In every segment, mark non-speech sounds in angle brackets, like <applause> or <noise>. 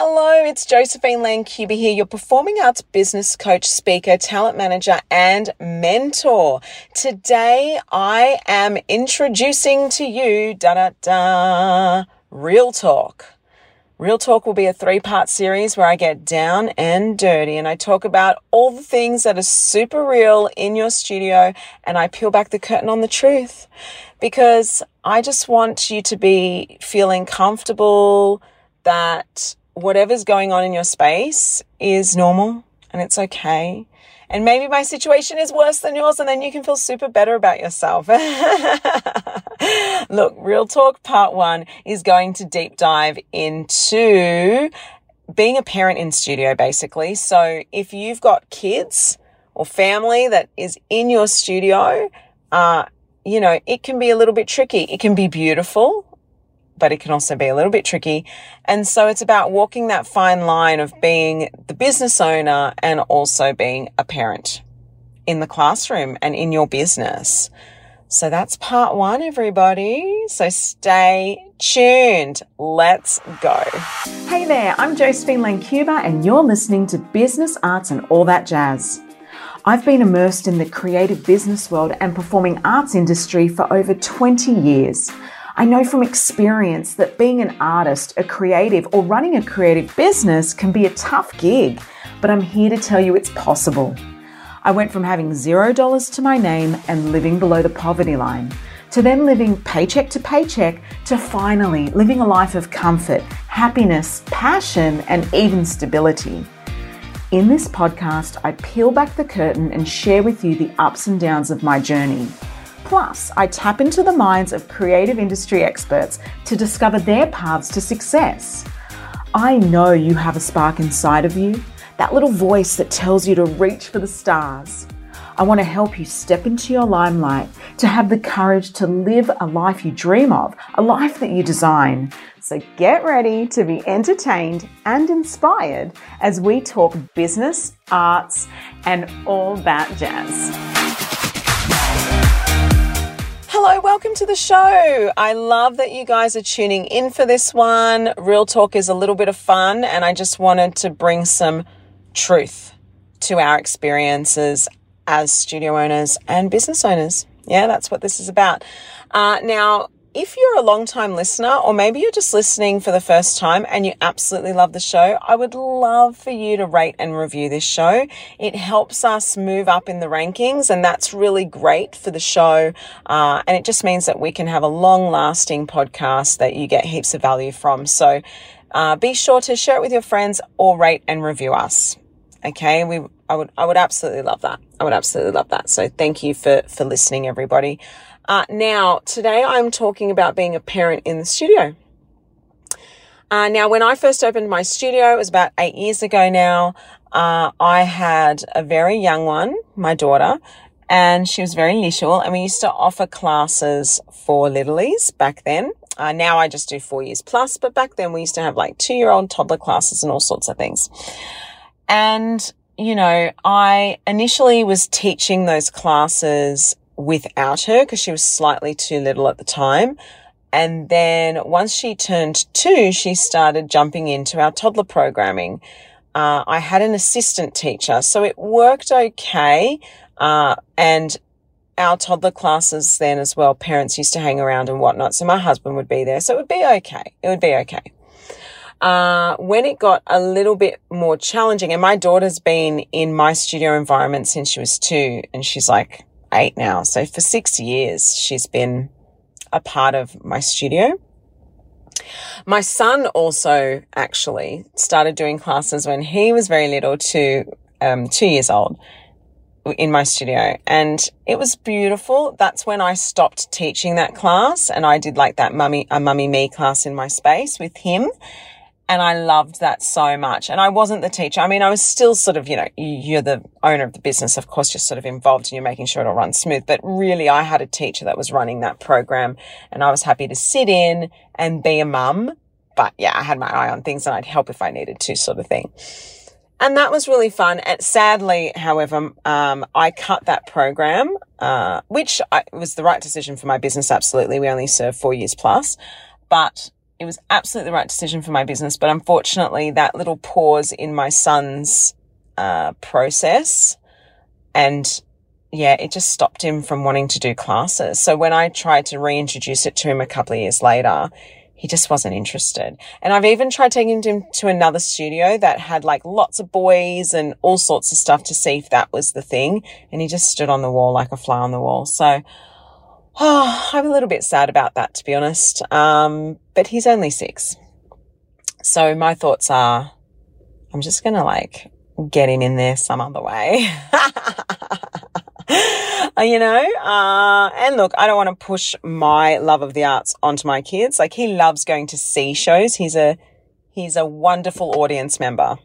Hello, it's Josephine Lancuba here, your performing arts business coach, speaker, talent manager, and mentor. Today I am introducing to you, da da da, Real Talk. Real Talk will be a three part series where I get down and dirty and I talk about all the things that are super real in your studio and I peel back the curtain on the truth because I just want you to be feeling comfortable that whatever's going on in your space is normal and it's okay. And maybe my situation is worse than yours, and then you can feel super better about yourself. <laughs> Look, Real Talk Part One is going to deep dive into being a parent in studio, basically. So if you've got kids or family that is in your studio, uh, you know, it can be a little bit tricky. It can be beautiful but it can also be a little bit tricky. And so it's about walking that fine line of being the business owner and also being a parent in the classroom and in your business. So that's part one, everybody. So stay tuned. Let's go. Hey there, I'm Josephine Lancuba, and you're listening to Business Arts and All That Jazz. I've been immersed in the creative business world and performing arts industry for over 20 years. I know from experience that being an artist, a creative, or running a creative business can be a tough gig, but I'm here to tell you it's possible. I went from having zero dollars to my name and living below the poverty line to then living paycheck to paycheck to finally living a life of comfort, happiness, passion, and even stability. In this podcast, I peel back the curtain and share with you the ups and downs of my journey. Plus, I tap into the minds of creative industry experts to discover their paths to success. I know you have a spark inside of you, that little voice that tells you to reach for the stars. I want to help you step into your limelight, to have the courage to live a life you dream of, a life that you design. So get ready to be entertained and inspired as we talk business, arts, and all that jazz. Hello, welcome to the show. I love that you guys are tuning in for this one. Real talk is a little bit of fun, and I just wanted to bring some truth to our experiences as studio owners and business owners. Yeah, that's what this is about. Uh, now, if you're a long time listener, or maybe you're just listening for the first time and you absolutely love the show, I would love for you to rate and review this show. It helps us move up in the rankings, and that's really great for the show. Uh, and it just means that we can have a long lasting podcast that you get heaps of value from. So uh, be sure to share it with your friends or rate and review us. Okay, we I would I would absolutely love that. I would absolutely love that. So thank you for for listening, everybody. Uh, now, today I'm talking about being a parent in the studio. Uh, now, when I first opened my studio, it was about eight years ago now. Uh, I had a very young one, my daughter, and she was very little. And we used to offer classes for littlies back then. Uh, now I just do four years plus, but back then we used to have like two year old toddler classes and all sorts of things. And, you know, I initially was teaching those classes without her because she was slightly too little at the time. And then once she turned two, she started jumping into our toddler programming. Uh, I had an assistant teacher, so it worked okay. Uh, and our toddler classes then as well, parents used to hang around and whatnot. So my husband would be there. So it would be okay. It would be okay. Uh, when it got a little bit more challenging, and my daughter's been in my studio environment since she was two, and she's like eight now. So for six years, she's been a part of my studio. My son also actually started doing classes when he was very little, to um, two years old, in my studio, and it was beautiful. That's when I stopped teaching that class, and I did like that mummy a mummy me class in my space with him, and I loved that so much. And I wasn't the teacher. I mean, I was still sort of, you know, you're the owner of the business. Of course, you're sort of involved and you're making sure it all runs smooth. But really, I had a teacher that was running that program and I was happy to sit in and be a mum. But yeah, I had my eye on things and I'd help if I needed to sort of thing. And that was really fun. And sadly, however, um, I cut that program, uh, which I, was the right decision for my business. Absolutely. We only serve four years plus, but it was absolutely the right decision for my business. But unfortunately, that little pause in my son's uh, process and yeah, it just stopped him from wanting to do classes. So when I tried to reintroduce it to him a couple of years later, he just wasn't interested. And I've even tried taking him to another studio that had like lots of boys and all sorts of stuff to see if that was the thing. And he just stood on the wall like a fly on the wall. So, oh, <sighs> I'm a little bit sad about that, to be honest. Um, but he's only six. So my thoughts are, I'm just going to like get him in there some other way. <laughs> you know, uh, and look, I don't want to push my love of the arts onto my kids. Like he loves going to see shows. He's a, he's a wonderful audience member,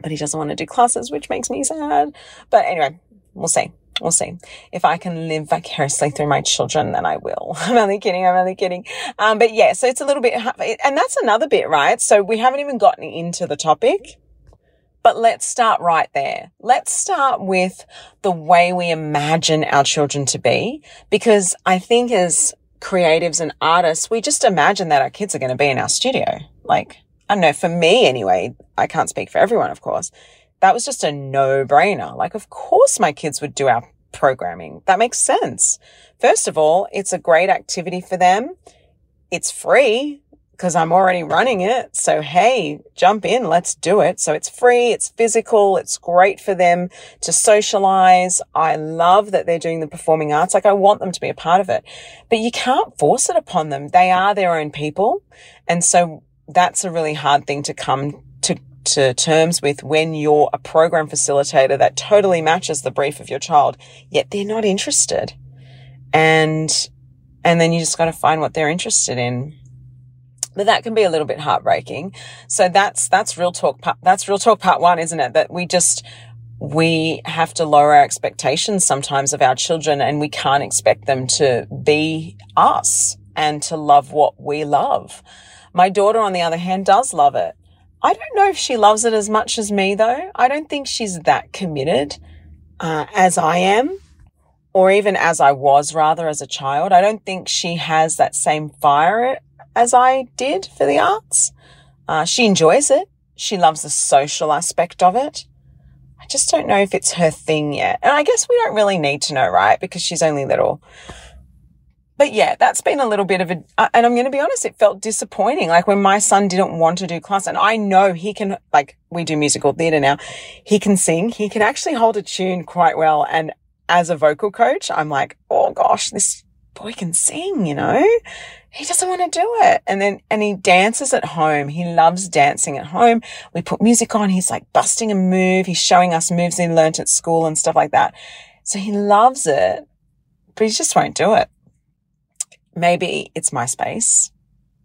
but he doesn't want to do classes, which makes me sad. But anyway, we'll see. We'll see. If I can live vicariously through my children, then I will. <laughs> I'm only kidding. I'm only kidding. Um, but yeah, so it's a little bit, and that's another bit, right? So we haven't even gotten into the topic but let's start right there. Let's start with the way we imagine our children to be, because I think as creatives and artists, we just imagine that our kids are going to be in our studio. Like, I don't know, for me anyway, I can't speak for everyone, of course. That was just a no brainer. Like, of course my kids would do our programming. That makes sense. First of all, it's a great activity for them. It's free because I'm already running it. So, hey, jump in, let's do it. So it's free, it's physical, it's great for them to socialize. I love that they're doing the performing arts. Like I want them to be a part of it, but you can't force it upon them. They are their own people. And so that's a really hard thing to come to terms with when you're a program facilitator that totally matches the brief of your child, yet they're not interested. And, and then you just got to find what they're interested in but that can be a little bit heartbreaking. So that's, that's real talk. That's real talk part one, isn't it? That we just, we have to lower our expectations sometimes of our children and we can't expect them to be us and to love what we love. My daughter, on the other hand, does love it. I don't know if she loves it as much as me though. I don't think she's that committed, uh, as I am or even as I was rather as a child. I don't think she has that same fire as I did for the arts. Uh, she enjoys it. She loves the social aspect of it. I just don't know if it's her thing yet. And I guess we don't really need to know, right? Because she's only little. But yeah, that's been a little bit of a, uh, and I'm going to be honest, it felt disappointing. Like when my son didn't want to do class and I know he can, like we do musical theatre now, he can sing, he can actually hold a tune quite well. And as a vocal coach, I'm like, oh gosh, this boy can sing, you know? He doesn't want to do it. And then, and he dances at home. He loves dancing at home. We put music on. He's like busting a move. He's showing us moves he learnt at school and stuff like that. So he loves it, but he just won't do it. Maybe it's my space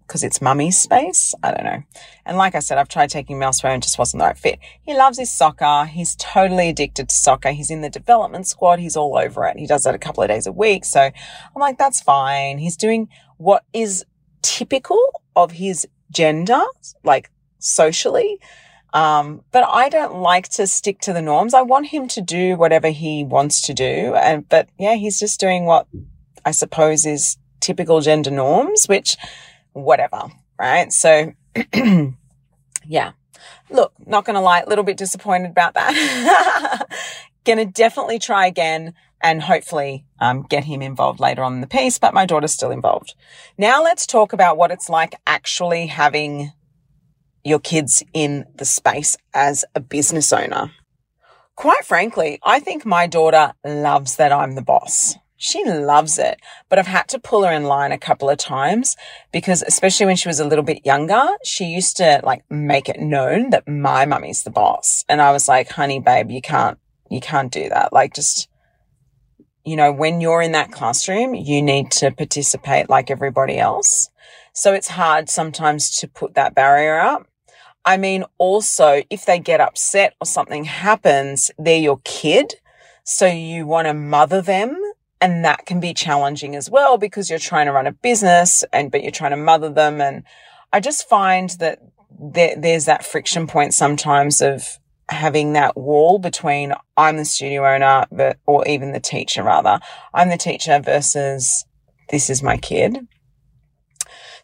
because it's mummy's space. I don't know. And like I said, I've tried taking him elsewhere and just wasn't the right fit. He loves his soccer. He's totally addicted to soccer. He's in the development squad. He's all over it. He does that a couple of days a week. So I'm like, that's fine. He's doing what is typical of his gender, like socially. Um, but I don't like to stick to the norms. I want him to do whatever he wants to do. And, but yeah, he's just doing what I suppose is typical gender norms, which whatever, right? So, <clears throat> yeah. Look, not going to lie, a little bit disappointed about that. <laughs> going to definitely try again and hopefully um, get him involved later on in the piece, but my daughter's still involved. Now let's talk about what it's like actually having your kids in the space as a business owner. Quite frankly, I think my daughter loves that I'm the boss. She loves it, but I've had to pull her in line a couple of times because especially when she was a little bit younger, she used to like make it known that my mummy's the boss. And I was like, honey, babe, you can't, you can't do that. Like just, you know, when you're in that classroom, you need to participate like everybody else. So it's hard sometimes to put that barrier up. I mean, also, if they get upset or something happens, they're your kid. So you want to mother them and that can be challenging as well because you're trying to run a business and, but you're trying to mother them. And I just find that there, there's that friction point sometimes of having that wall between I'm the studio owner, but, or even the teacher rather. I'm the teacher versus this is my kid.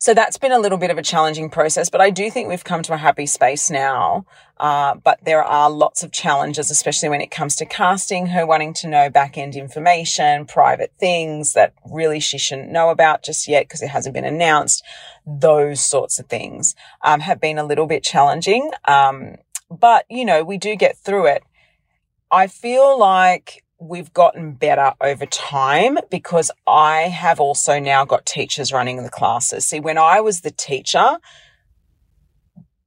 So that's been a little bit of a challenging process, but I do think we've come to a happy space now. Uh, but there are lots of challenges, especially when it comes to casting, her wanting to know back end information, private things that really she shouldn't know about just yet because it hasn't been announced. Those sorts of things um, have been a little bit challenging. Um, but, you know, we do get through it. I feel like we've gotten better over time because I have also now got teachers running the classes. See, when I was the teacher,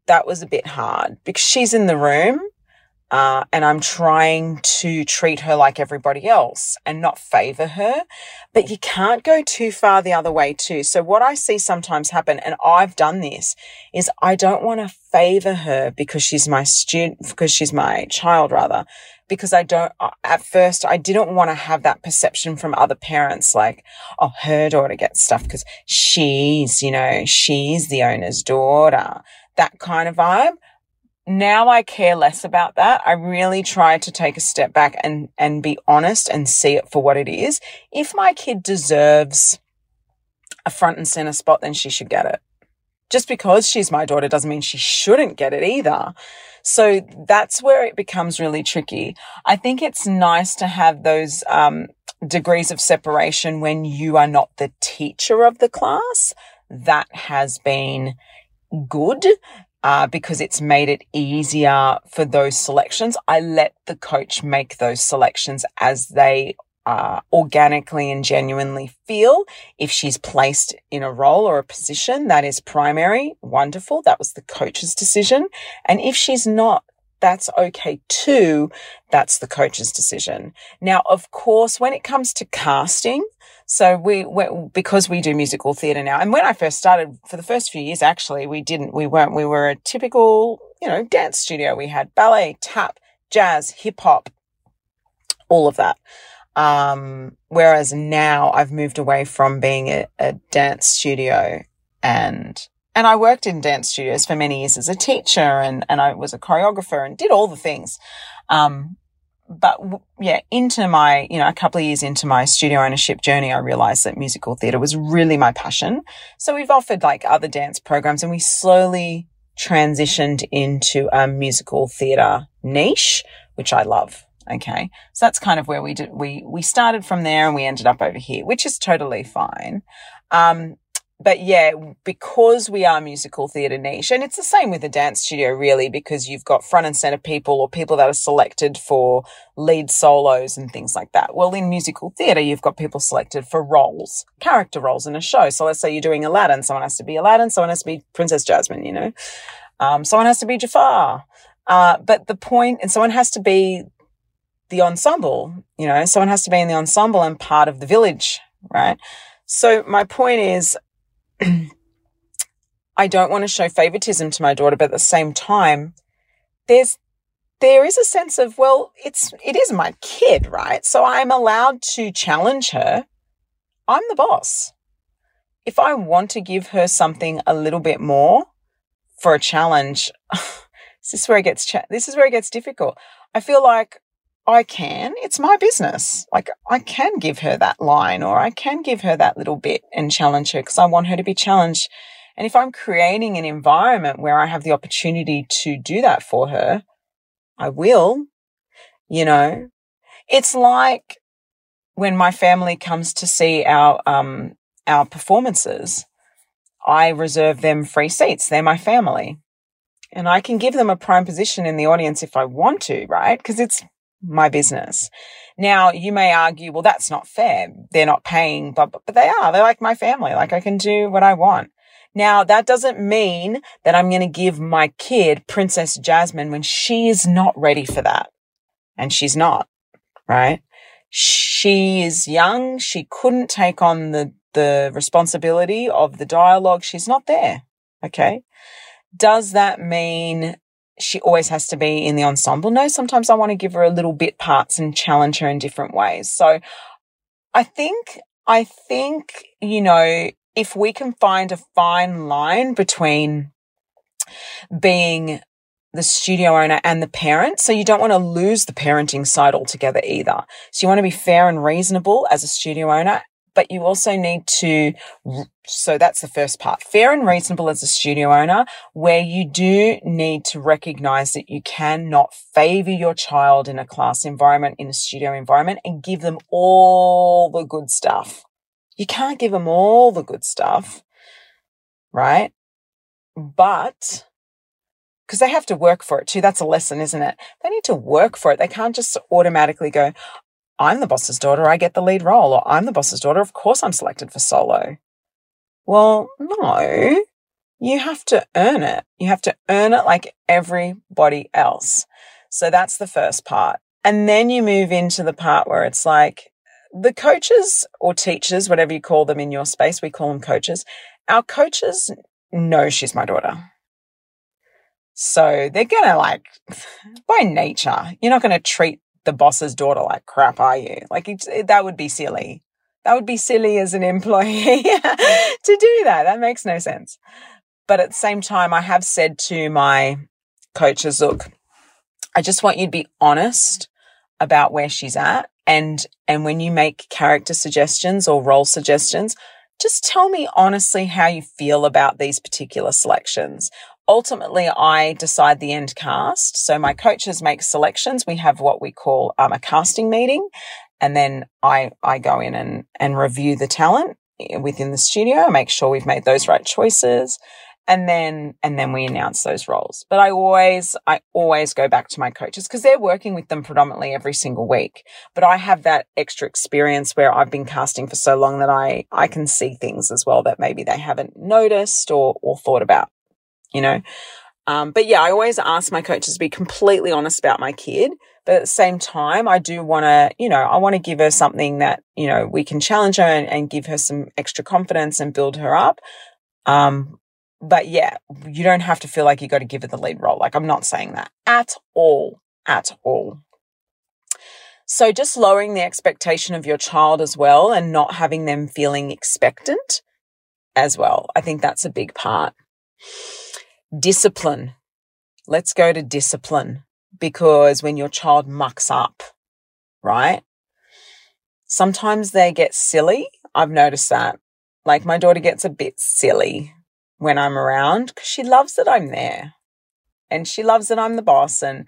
that was a bit hard because she's in the room uh, and I'm trying to treat her like everybody else and not favor her. But you can't go too far the other way too. So what I see sometimes happen, and I've done this, is I don't want to favor her because she's my student, because she's my child rather, because I don't, uh, at first, I didn't want to have that perception from other parents, like, oh, her daughter gets stuff because she's, you know, she's the owner's daughter, that kind of vibe now I care less about that. I really try to take a step back and, and be honest and see it for what it is. If my kid deserves a front and center spot, then she should get it. Just because she's my daughter doesn't mean she shouldn't get it either. So that's where it becomes really tricky. I think it's nice to have those um, degrees of separation when you are not the teacher of the class. That has been good uh, because it's made it easier for those selections. I let the coach make those selections as they uh, organically and genuinely feel. If she's placed in a role or a position that is primary, wonderful. That was the coach's decision. And if she's not, that's okay too. That's the coach's decision. Now, of course, when it comes to casting, so we, we because we do musical theatre now, and when I first started, for the first few years, actually, we didn't, we weren't, we were a typical, you know, dance studio. We had ballet, tap, jazz, hip hop, all of that. Um, whereas now I've moved away from being a, a dance studio and and I worked in dance studios for many years as a teacher and, and I was a choreographer and did all the things. Um, but yeah, into my, you know, a couple of years into my studio ownership journey, I realized that musical theatre was really my passion. So we've offered like other dance programs and we slowly transitioned into a musical theatre niche, which I love. Okay. So that's kind of where we did, we, we started from there and we ended up over here, which is totally fine. Um, but yeah, because we are musical theatre niche, and it's the same with the dance studio, really, because you've got front and center people or people that are selected for lead solos and things like that. Well, in musical theatre, you've got people selected for roles, character roles in a show. So let's say you're doing Aladdin, someone has to be Aladdin, someone has to be Princess Jasmine, you know, um, someone has to be Jafar. Uh, but the point, and someone has to be the ensemble, you know, someone has to be in the ensemble and part of the village, right? So my point is, <clears throat> I don't want to show favoritism to my daughter, but at the same time, there's there is a sense of well, it's it is my kid, right? So I'm allowed to challenge her. I'm the boss. If I want to give her something a little bit more for a challenge, <laughs> this is where it gets cha- this is where it gets difficult. I feel like I can. It's my business. Like I can give her that line or I can give her that little bit and challenge her because I want her to be challenged. And if I'm creating an environment where I have the opportunity to do that for her, I will, you know, it's like when my family comes to see our, um, our performances, I reserve them free seats. They're my family and I can give them a prime position in the audience if I want to, right? Because it's my business. Now, you may argue, well, that's not fair. They're not paying, but, but they are. They're like my family. Like I can do what I want. Now, that doesn't mean that I'm going to give my kid Princess Jasmine when she is not ready for that. And she's not, right? She is young. She couldn't take on the, the responsibility of the dialogue. She's not there. Okay. Does that mean she always has to be in the ensemble. No, sometimes I want to give her a little bit parts and challenge her in different ways. So I think, I think, you know, if we can find a fine line between being the studio owner and the parent. So you don't want to lose the parenting side altogether either. So you want to be fair and reasonable as a studio owner but you also need to, so that's the first part, fair and reasonable as a studio owner, where you do need to recognize that you cannot favor your child in a class environment, in a studio environment, and give them all the good stuff. You can't give them all the good stuff, right? But because they have to work for it too. That's a lesson, isn't it? They need to work for it. They can't just automatically go, I'm the boss's daughter, I get the lead role, or I'm the boss's daughter, of course I'm selected for solo. Well, no, you have to earn it. You have to earn it like everybody else. So that's the first part. And then you move into the part where it's like the coaches or teachers, whatever you call them in your space, we call them coaches. Our coaches know she's my daughter. So they're going to like, by nature, you're not going to treat the boss's daughter like crap, are you? Like it, that would be silly. That would be silly as an employee <laughs> to do that. That makes no sense. But at the same time, I have said to my coaches, look, I just want you to be honest about where she's at. And, and when you make character suggestions or role suggestions, just tell me honestly how you feel about these particular selections ultimately I decide the end cast. So my coaches make selections. We have what we call um, a casting meeting. And then I, I go in and, and review the talent within the studio, make sure we've made those right choices. And then, and then we announce those roles. But I always, I always go back to my coaches because they're working with them predominantly every single week. But I have that extra experience where I've been casting for so long that I, I can see things as well that maybe they haven't noticed or, or thought about you know. Um, but yeah, I always ask my coaches to be completely honest about my kid. But at the same time, I do want to, you know, I want to give her something that, you know, we can challenge her and, and give her some extra confidence and build her up. Um, but yeah, you don't have to feel like you got to give her the lead role. Like I'm not saying that at all, at all. So just lowering the expectation of your child as well and not having them feeling expectant as well. I think that's a big part. Discipline. Let's go to discipline because when your child mucks up, right? Sometimes they get silly. I've noticed that. Like my daughter gets a bit silly when I'm around because she loves that I'm there and she loves that I'm the boss and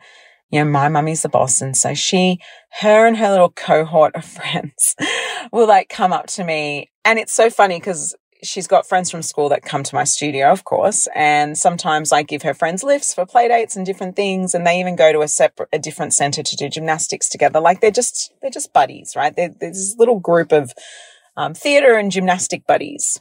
you know, my mummy's the boss. And so she, her and her little cohort of <laughs> friends will like come up to me. And it's so funny because she's got friends from school that come to my studio, of course, and sometimes I give her friends lifts for play dates and different things, and they even go to a separate, a different center to do gymnastics together. Like they're just, they're just buddies, right? They're, there's this little group of um, theater and gymnastic buddies.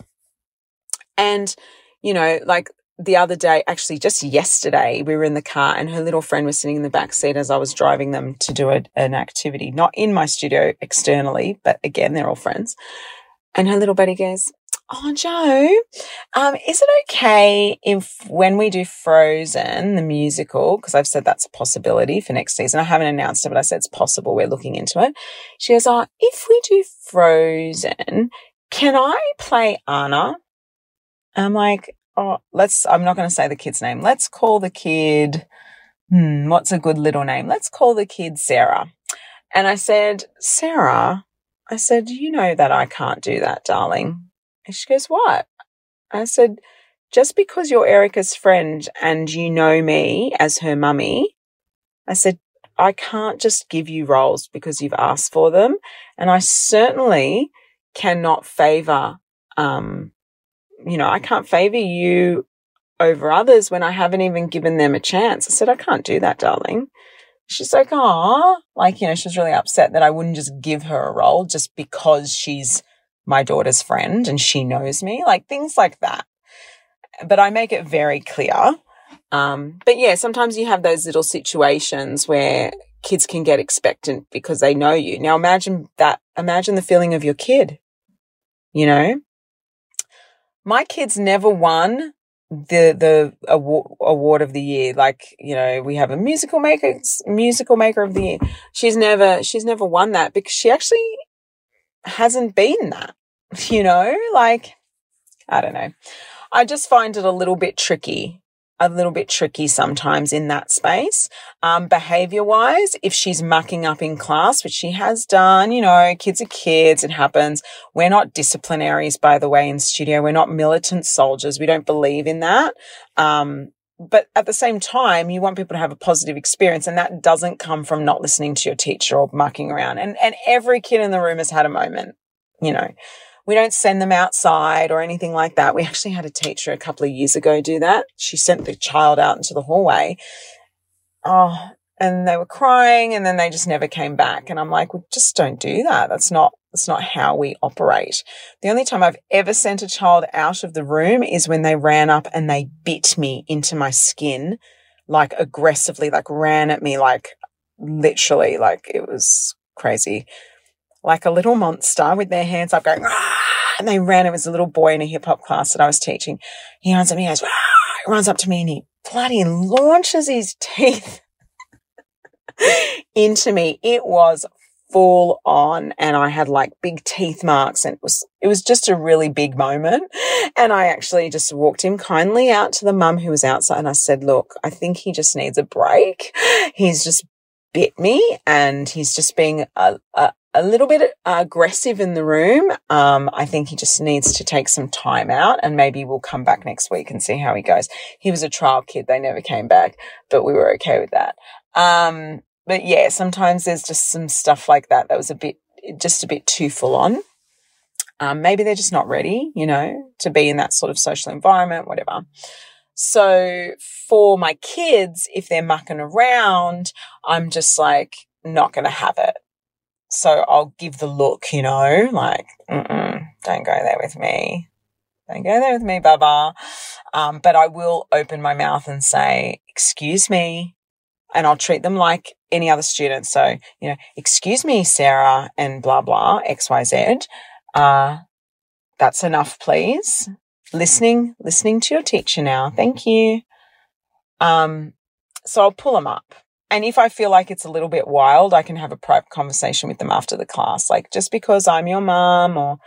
And, you know, like the other day, actually just yesterday, we were in the car and her little friend was sitting in the back seat as I was driving them to do a, an activity, not in my studio externally, but again, they're all friends. And her little buddy goes, Oh, Joe, um, is it okay if when we do Frozen, the musical, because I've said that's a possibility for next season, I haven't announced it, but I said it's possible, we're looking into it. She goes, Oh, if we do Frozen, can I play Anna? I'm like, Oh, let's, I'm not going to say the kid's name. Let's call the kid, hmm, what's a good little name? Let's call the kid Sarah. And I said, Sarah, I said, you know that I can't do that, darling. And she goes, What? I said, Just because you're Erica's friend and you know me as her mummy, I said, I can't just give you roles because you've asked for them. And I certainly cannot favor, um, you know, I can't favor you over others when I haven't even given them a chance. I said, I can't do that, darling. She's like, oh, like, you know, she was really upset that I wouldn't just give her a role just because she's my daughter's friend and she knows me, like things like that. But I make it very clear. Um, but yeah, sometimes you have those little situations where kids can get expectant because they know you. Now imagine that, imagine the feeling of your kid, you know? My kids never won the the award, award of the year like you know we have a musical maker musical maker of the year she's never she's never won that because she actually hasn't been that, <laughs> you know, like, I don't know. I just find it a little bit tricky a little bit tricky sometimes in that space. Um, behavior wise, if she's mucking up in class, which she has done, you know, kids are kids, it happens. We're not disciplinaries, by the way, in studio. We're not militant soldiers. We don't believe in that. Um, but at the same time, you want people to have a positive experience, and that doesn't come from not listening to your teacher or mucking around. And and every kid in the room has had a moment, you know. We don't send them outside or anything like that. We actually had a teacher a couple of years ago do that. She sent the child out into the hallway. Oh, and they were crying and then they just never came back. And I'm like, well, just don't do that. That's not, that's not how we operate. The only time I've ever sent a child out of the room is when they ran up and they bit me into my skin, like aggressively, like ran at me, like literally, like it was crazy like a little monster with their hands up going, ah, and they ran. It was a little boy in a hip hop class that I was teaching. He runs me, he goes, ah, runs up to me and he bloody launches his <laughs> teeth into me. It was full on and I had like big teeth marks and it was, it was just a really big moment. And I actually just walked him kindly out to the mum who was outside and I said, look, I think he just needs a break. He's just bit me and he's just being a, a, a little bit aggressive in the room. Um, I think he just needs to take some time out and maybe we'll come back next week and see how he goes. He was a trial kid. They never came back, but we were okay with that. Um, but yeah, sometimes there's just some stuff like that that was a bit, just a bit too full on. Um, maybe they're just not ready, you know, to be in that sort of social environment, whatever. So for my kids, if they're mucking around, I'm just like not going to have it. So I'll give the look, you know, like, don't go there with me. Don't go there with me, Baba. Um, but I will open my mouth and say, excuse me. And I'll treat them like any other student. So, you know, excuse me, Sarah, and blah, blah, XYZ. Uh, that's enough, please. Listening, listening to your teacher now. Thank you. Um, so I'll pull them up and if I feel like it's a little bit wild, I can have a private conversation with them after the class. Like just because I'm your mom or,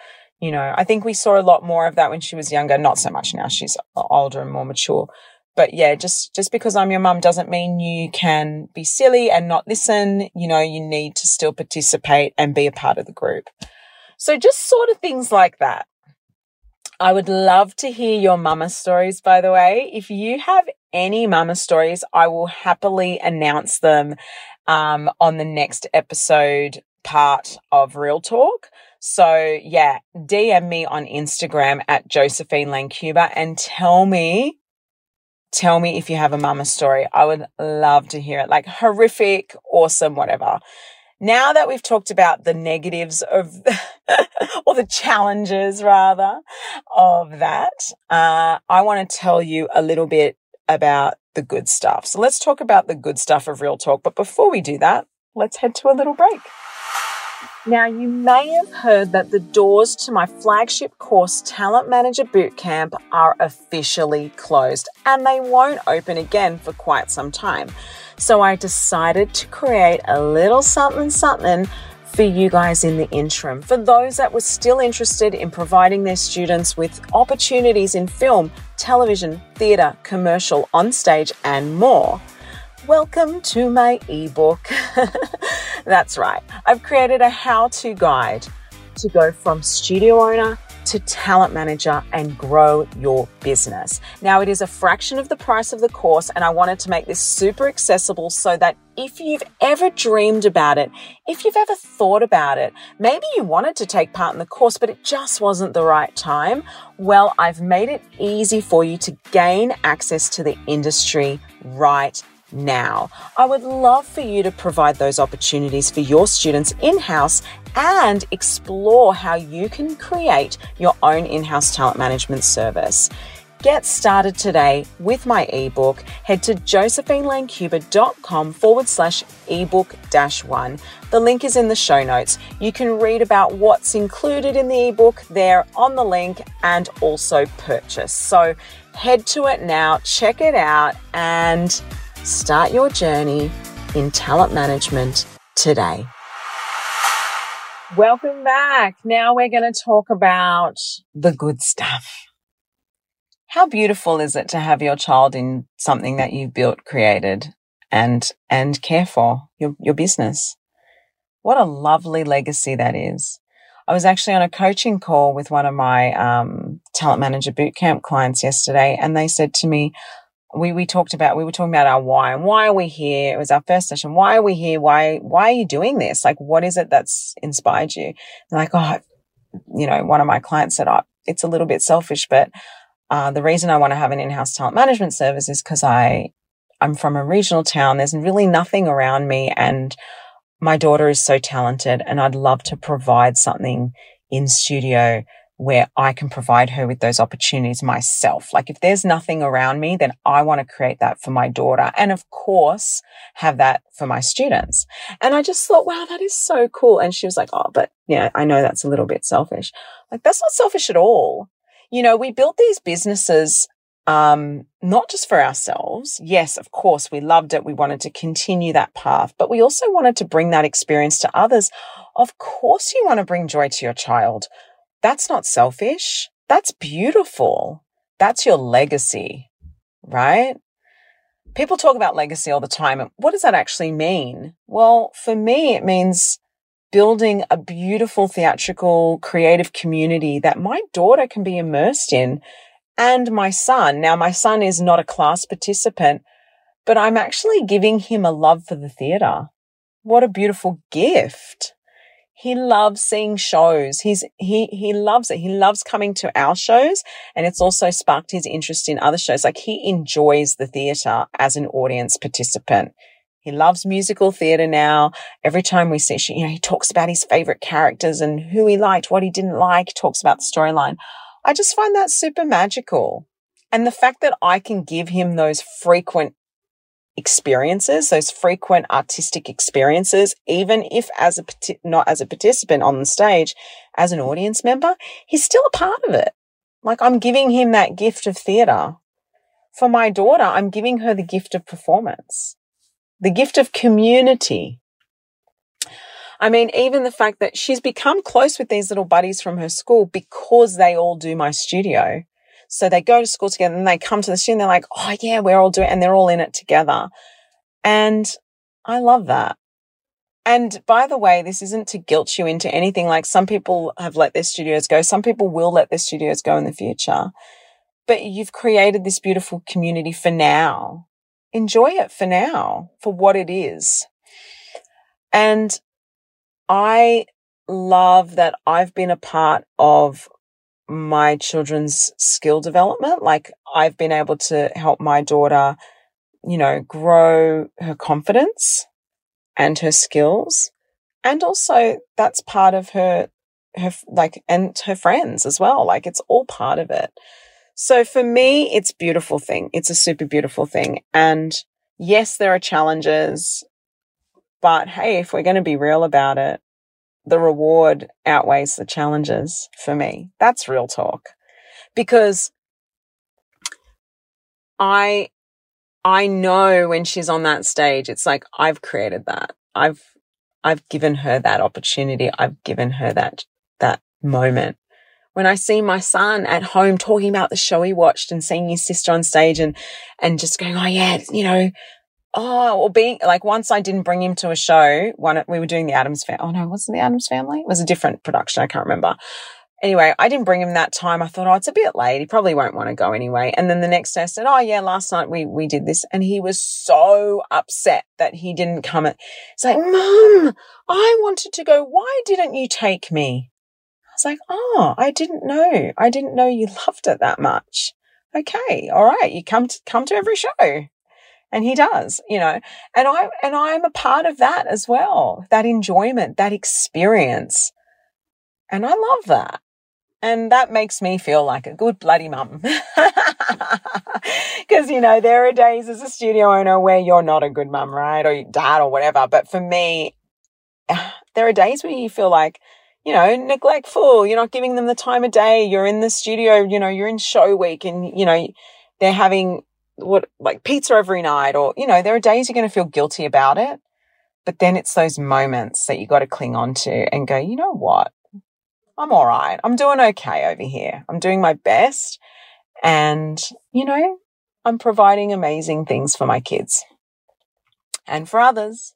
you know, I think we saw a lot more of that when she was younger. Not so much now. She's older and more mature. But yeah, just, just because I'm your mum doesn't mean you can be silly and not listen. You know, you need to still participate and be a part of the group. So just sort of things like that. I would love to hear your mama stories, by the way. If you have any mama stories, I will happily announce them um, on the next episode part of Real Talk. So yeah, DM me on Instagram at Josephine Lancuba and tell me, tell me if you have a mama story. I would love to hear it. Like horrific, awesome, whatever now that we've talked about the negatives of, <laughs> or the challenges rather of that, uh, I want to tell you a little bit about the good stuff. So let's talk about the good stuff of Real Talk. But before we do that, let's head to a little break. Now, you may have heard that the doors to my flagship course, Talent Manager Bootcamp, are officially closed and they won't open again for quite some time. So I decided to create a little something something for you guys in the interim. For those that were still interested in providing their students with opportunities in film, television, theatre, commercial, on stage, and more. Welcome to my ebook. <laughs> That's right. I've created a how to guide to go from studio owner to talent manager and grow your business. Now, it is a fraction of the price of the course, and I wanted to make this super accessible so that if you've ever dreamed about it, if you've ever thought about it, maybe you wanted to take part in the course, but it just wasn't the right time, well, I've made it easy for you to gain access to the industry right now. I would love for you to provide those opportunities for your students in house and explore how you can create your own in house talent management service. Get started today with my ebook. Head to josephinelancuba.com forward slash ebook dash one. The link is in the show notes. You can read about what's included in the ebook there on the link and also purchase. So head to it now, check it out, and Start your journey in talent management today. Welcome back. Now we're going to talk about the good stuff. how beautiful is it to have your child in something that you've built, created and, and care for your, your business? What a lovely legacy that is. I was actually on a coaching call with one of my um, talent manager bootcamp clients yesterday, and they said to me, we we talked about we were talking about our why and why are we here? It was our first session. Why are we here? Why why are you doing this? Like, what is it that's inspired you? And like, oh, you know, one of my clients said, oh, it's a little bit selfish, but uh, the reason I want to have an in-house talent management service is because I I'm from a regional town. There's really nothing around me, and my daughter is so talented, and I'd love to provide something in studio where I can provide her with those opportunities myself. Like if there's nothing around me, then I want to create that for my daughter. And of course, have that for my students. And I just thought, wow, that is so cool. And she was like, Oh, but yeah, I know that's a little bit selfish. Like that's not selfish at all. You know, we built these businesses um, not just for ourselves. Yes, of course, we loved it. We wanted to continue that path, but we also wanted to bring that experience to others. Of course, you want to bring joy to your child. That's not selfish. That's beautiful. That's your legacy, right? People talk about legacy all the time. What does that actually mean? Well, for me, it means building a beautiful theatrical creative community that my daughter can be immersed in and my son. Now, my son is not a class participant, but I'm actually giving him a love for the theater. What a beautiful gift. He loves seeing shows. He's, he, he loves it. He loves coming to our shows and it's also sparked his interest in other shows. Like he enjoys the theater as an audience participant. He loves musical theater now. Every time we see, you know, he talks about his favorite characters and who he liked, what he didn't like, talks about the storyline. I just find that super magical. And the fact that I can give him those frequent experiences, those frequent artistic experiences, even if as a, not as a participant on the stage, as an audience member, he's still a part of it. Like I'm giving him that gift of theater. For my daughter, I'm giving her the gift of performance, the gift of community. I mean, even the fact that she's become close with these little buddies from her school because they all do my studio. So they go to school together and they come to the studio and they're like, oh yeah, we're all doing it. And they're all in it together. And I love that. And by the way, this isn't to guilt you into anything. Like some people have let their studios go. Some people will let their studios go in the future. But you've created this beautiful community for now. Enjoy it for now, for what it is. And I love that I've been a part of my children's skill development. Like I've been able to help my daughter, you know, grow her confidence and her skills. And also that's part of her, her, like, and her friends as well. Like it's all part of it. So for me, it's beautiful thing. It's a super beautiful thing. And yes, there are challenges, but hey, if we're going to be real about it, the reward outweighs the challenges for me. That's real talk. Because I I know when she's on that stage, it's like I've created that. I've I've given her that opportunity. I've given her that that moment. When I see my son at home talking about the show he watched and seeing his sister on stage and and just going, oh yeah, you know, Oh, or being like once I didn't bring him to a show. One we were doing the Addams family. Oh no, wasn't the Addams family? It was a different production. I can't remember. Anyway, I didn't bring him that time. I thought, oh, it's a bit late. He probably won't want to go anyway. And then the next day I said, oh yeah, last night we we did this, and he was so upset that he didn't come. He's like, mom, I wanted to go. Why didn't you take me? I was like, oh, I didn't know. I didn't know you loved it that much. Okay, all right. You come to come to every show and he does you know and i and i'm a part of that as well that enjoyment that experience. And i love that. And that makes me feel like a good bloody mum. <laughs> Because you know there are days as a studio owner where you're not a good mum right? Or dad or whatever. But for me <sighs> there are days where you feel like you know, neglectful. You're not giving them the time of day. You're in the studio, you know, you're in show week and, you know, they're having what like pizza every night or you know there are days you're going to feel guilty about it but then it's those moments that you got to cling on to and go you know what i'm all right i'm doing okay over here i'm doing my best And, you know, I'm providing amazing things for my kids and for others.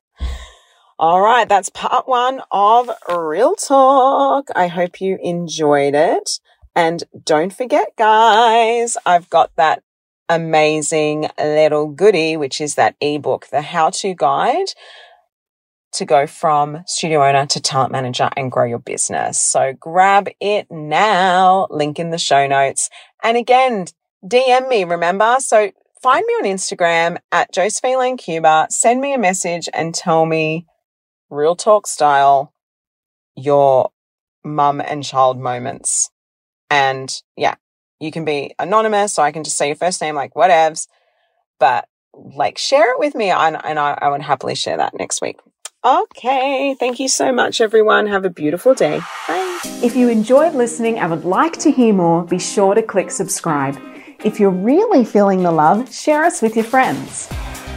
All right, that's part one of Real Talk. I hope you enjoyed it. And don't forget, guys, I've got that amazing little goodie, which is that ebook, the how to guide to go from studio owner to talent manager and grow your business. So grab it now. Link in the show notes. And again, DM me, remember? So find me on Instagram at Josephine Lancuba. Send me a message and tell me real talk style your mum and child moments. And yeah, you can be anonymous, so I can just say your first name, like whatevs. But like share it with me, and, and I, I would happily share that next week. Okay, thank you so much, everyone. Have a beautiful day. Bye. If you enjoyed listening and would like to hear more, be sure to click subscribe. If you're really feeling the love, share us with your friends.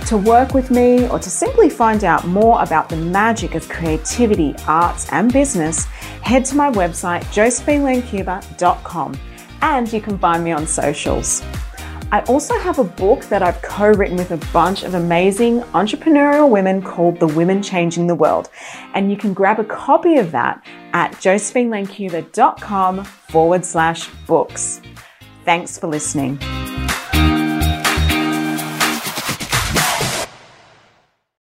To work with me or to simply find out more about the magic of creativity, arts, and business, head to my website, josephinelancuba.com, and you can find me on socials. I also have a book that I've co written with a bunch of amazing entrepreneurial women called The Women Changing the World. And you can grab a copy of that at josephinelancuba.com forward slash books. Thanks for listening.